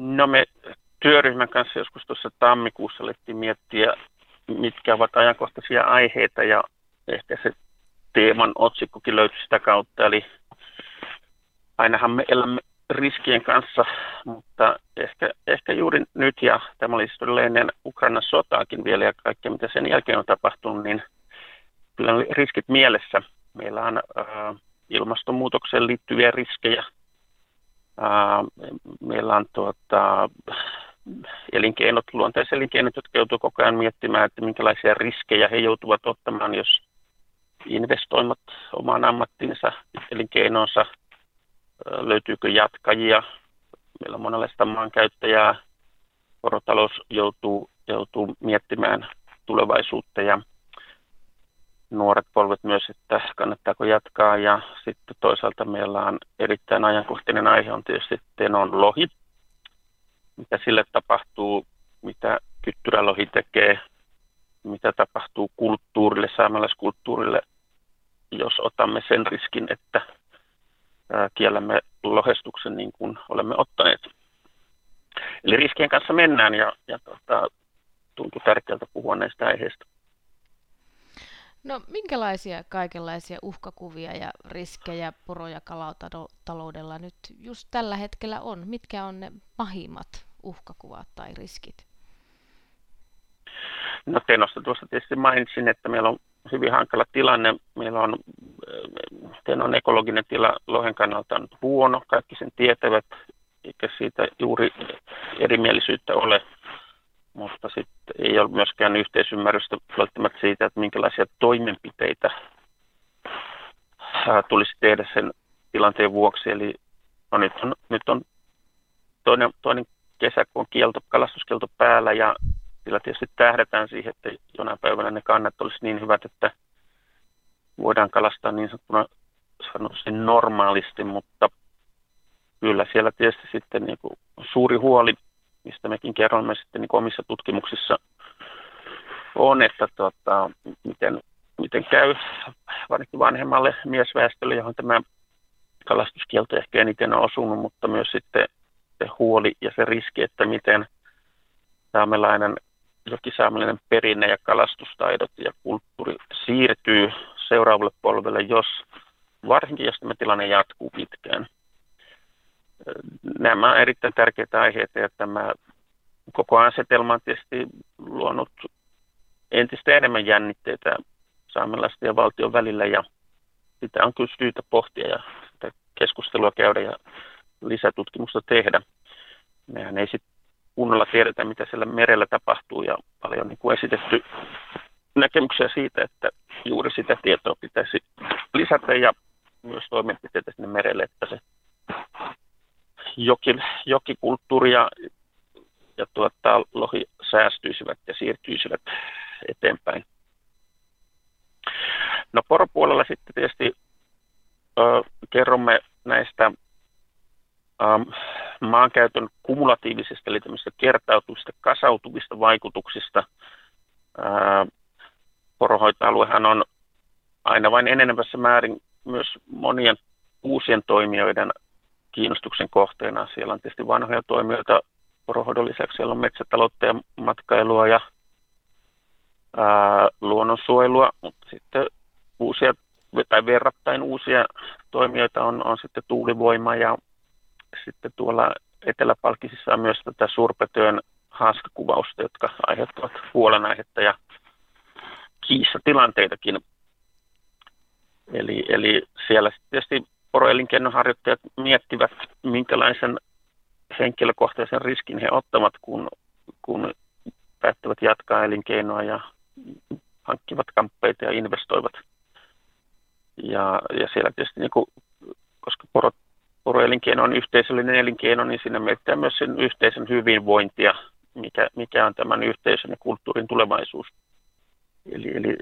No me työryhmän kanssa joskus tuossa tammikuussa alettiin miettiä, mitkä ovat ajankohtaisia aiheita ja ehkä se teeman otsikkokin löytyi sitä kautta. Eli ainahan me elämme riskien kanssa, mutta ehkä, ehkä juuri nyt, ja tämä oli siis ennen Ukrainan sotaakin vielä ja kaikkea mitä sen jälkeen on tapahtunut, niin kyllä riskit mielessä. Meillä on äh, ilmastonmuutokseen liittyviä riskejä. Meillä on tuota, elinkeinot, luontaiselinkeinot, jotka joutuvat koko ajan miettimään, että minkälaisia riskejä he joutuvat ottamaan, jos investoimat omaan ammattinsa, elinkeinoonsa, löytyykö jatkajia. Meillä on monenlaista maankäyttäjää. Porotalous joutuu, joutuu miettimään tulevaisuutta ja nuoret polvet myös, että kannattaako jatkaa. Ja sitten toisaalta meillä on erittäin ajankohtainen aihe on tietysti Tenon lohi. Mitä sille tapahtuu, mitä kyttyrälohi tekee, mitä tapahtuu kulttuurille, saamelaiskulttuurille, jos otamme sen riskin, että kiellämme lohestuksen niin kuin olemme ottaneet. Eli riskien kanssa mennään ja, ja tota, tuntuu tärkeältä puhua näistä aiheista. No minkälaisia kaikenlaisia uhkakuvia ja riskejä poro- ja kalataloudella nyt just tällä hetkellä on? Mitkä on ne pahimmat uhkakuvat tai riskit? No Tenosta tuossa tietysti mainitsin, että meillä on hyvin hankala tilanne. Meillä on, Tenon ekologinen tila lohen kannalta on huono, kaikki sen tietävät, eikä siitä juuri erimielisyyttä ole mutta sitten ei ole myöskään yhteisymmärrystä välttämättä siitä, että minkälaisia toimenpiteitä tulisi tehdä sen tilanteen vuoksi. Eli no nyt, on, nyt on toinen, toinen kesä, kun on kielto, kalastuskielto päällä ja sillä tietysti tähdätään siihen, että jonain päivänä ne kannat olisi niin hyvät, että voidaan kalastaa niin sanottuna sanotusti normaalisti, mutta kyllä siellä tietysti sitten niin kuin suuri huoli mistä mekin kerromme sitten niin omissa tutkimuksissa, on, että tota, miten, miten käy varsinkin vanhemmalle miesväestölle, johon tämä kalastuskielto ehkä eniten on osunut, mutta myös sitten se huoli ja se riski, että miten saamelainen, jokisaamelainen perinne ja kalastustaidot ja kulttuuri siirtyy seuraavalle polvelle, jos varsinkin jos tämä tilanne jatkuu pitkään nämä ovat erittäin tärkeitä aiheita ja tämä koko asetelma on tietysti luonut entistä enemmän jännitteitä saamelaisten ja valtion välillä ja sitä on kyllä syytä pohtia ja keskustelua käydä ja lisätutkimusta tehdä. Mehän ei sitten kunnolla tiedetä, mitä siellä merellä tapahtuu ja paljon niin kuin esitetty näkemyksiä siitä, että juuri sitä tietoa pitäisi lisätä ja myös toimenpiteitä sinne merelle, että se jokin, jokikulttuuri ja, ja tuota, lohi säästyisivät ja siirtyisivät eteenpäin. No poropuolella sitten tietysti ö, kerromme näistä ö, maankäytön kumulatiivisista, eli tämmöistä kertautuvista, kasautuvista vaikutuksista. Ö, porohoitoaluehan on aina vain enenevässä määrin myös monien uusien toimijoiden kiinnostuksen kohteena. Siellä on tietysti vanhoja toimijoita porohoidon lisäksi. Siellä on metsätaloutta ja matkailua ja ää, luonnonsuojelua, mutta sitten uusia tai verrattain uusia toimijoita on, on sitten tuulivoima ja sitten tuolla Eteläpalkisissa on myös tätä suurpetöön haaskakuvausta, jotka aiheuttavat huolenaihetta ja kiissatilanteitakin. Eli, eli siellä tietysti poroelinkeinonharjoittajat miettivät, minkälaisen henkilökohtaisen riskin he ottavat, kun, kun päättävät jatkaa elinkeinoa ja hankkivat kamppeita ja investoivat. Ja, ja siellä tietysti, niin kuin, koska poro, poroelinkeino on yhteisöllinen elinkeino, niin siinä mietitään myös sen yhteisön hyvinvointia, mikä, mikä on tämän yhteisön ja kulttuurin tulevaisuus. Eli, eli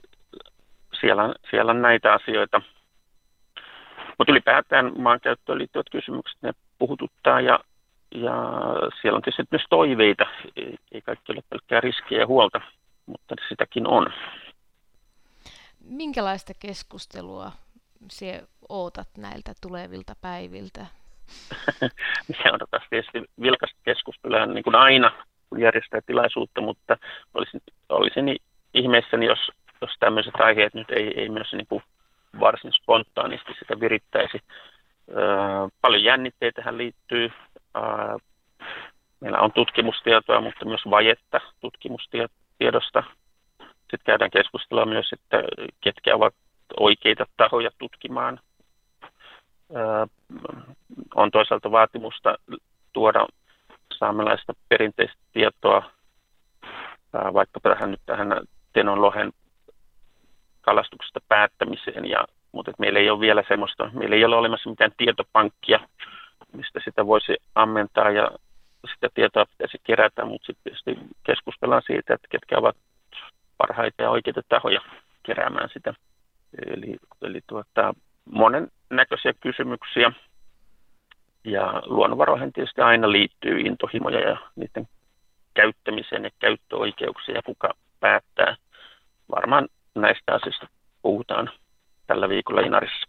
siellä, siellä on näitä asioita – mutta ylipäätään maankäyttöön liittyvät kysymykset, ne puhututtaa ja, ja siellä on tietysti myös toiveita. Ei, ei kaikki ole pelkkää riskiä ja huolta, mutta sitäkin on. Minkälaista keskustelua sinä ootat näiltä tulevilta päiviltä? se on tietysti vilkasta keskustelua niin kuin aina, kun järjestää tilaisuutta, mutta olisin, olisin ihmeessäni, jos, jos tämmöiset aiheet nyt ei, ei myös niin kuin varsin spontaanisti sitä virittäisi. Paljon jännitteitä tähän liittyy. Meillä on tutkimustietoa, mutta myös vajetta tutkimustiedosta. Sitten käydään keskustelua myös, että ketkä ovat oikeita tahoja tutkimaan. On toisaalta vaatimusta tuoda saamelaista perinteistä tietoa vaikka tähän nyt tähän Tenon lohen kalastuksesta päättämiseen, ja, mutta meillä ei ole vielä semmoista, meillä ei ole olemassa mitään tietopankkia, mistä sitä voisi ammentaa ja sitä tietoa pitäisi kerätä, mutta sitten keskustellaan siitä, että ketkä ovat parhaita ja oikeita tahoja keräämään sitä. Eli, eli tuota, monen näköisiä kysymyksiä. Ja luonnonvaroihin tietysti aina liittyy intohimoja ja niiden käyttämiseen ja käyttöoikeuksia ja kuka päättää. Varmaan näistä asioista puhutaan tällä viikolla Inarissa.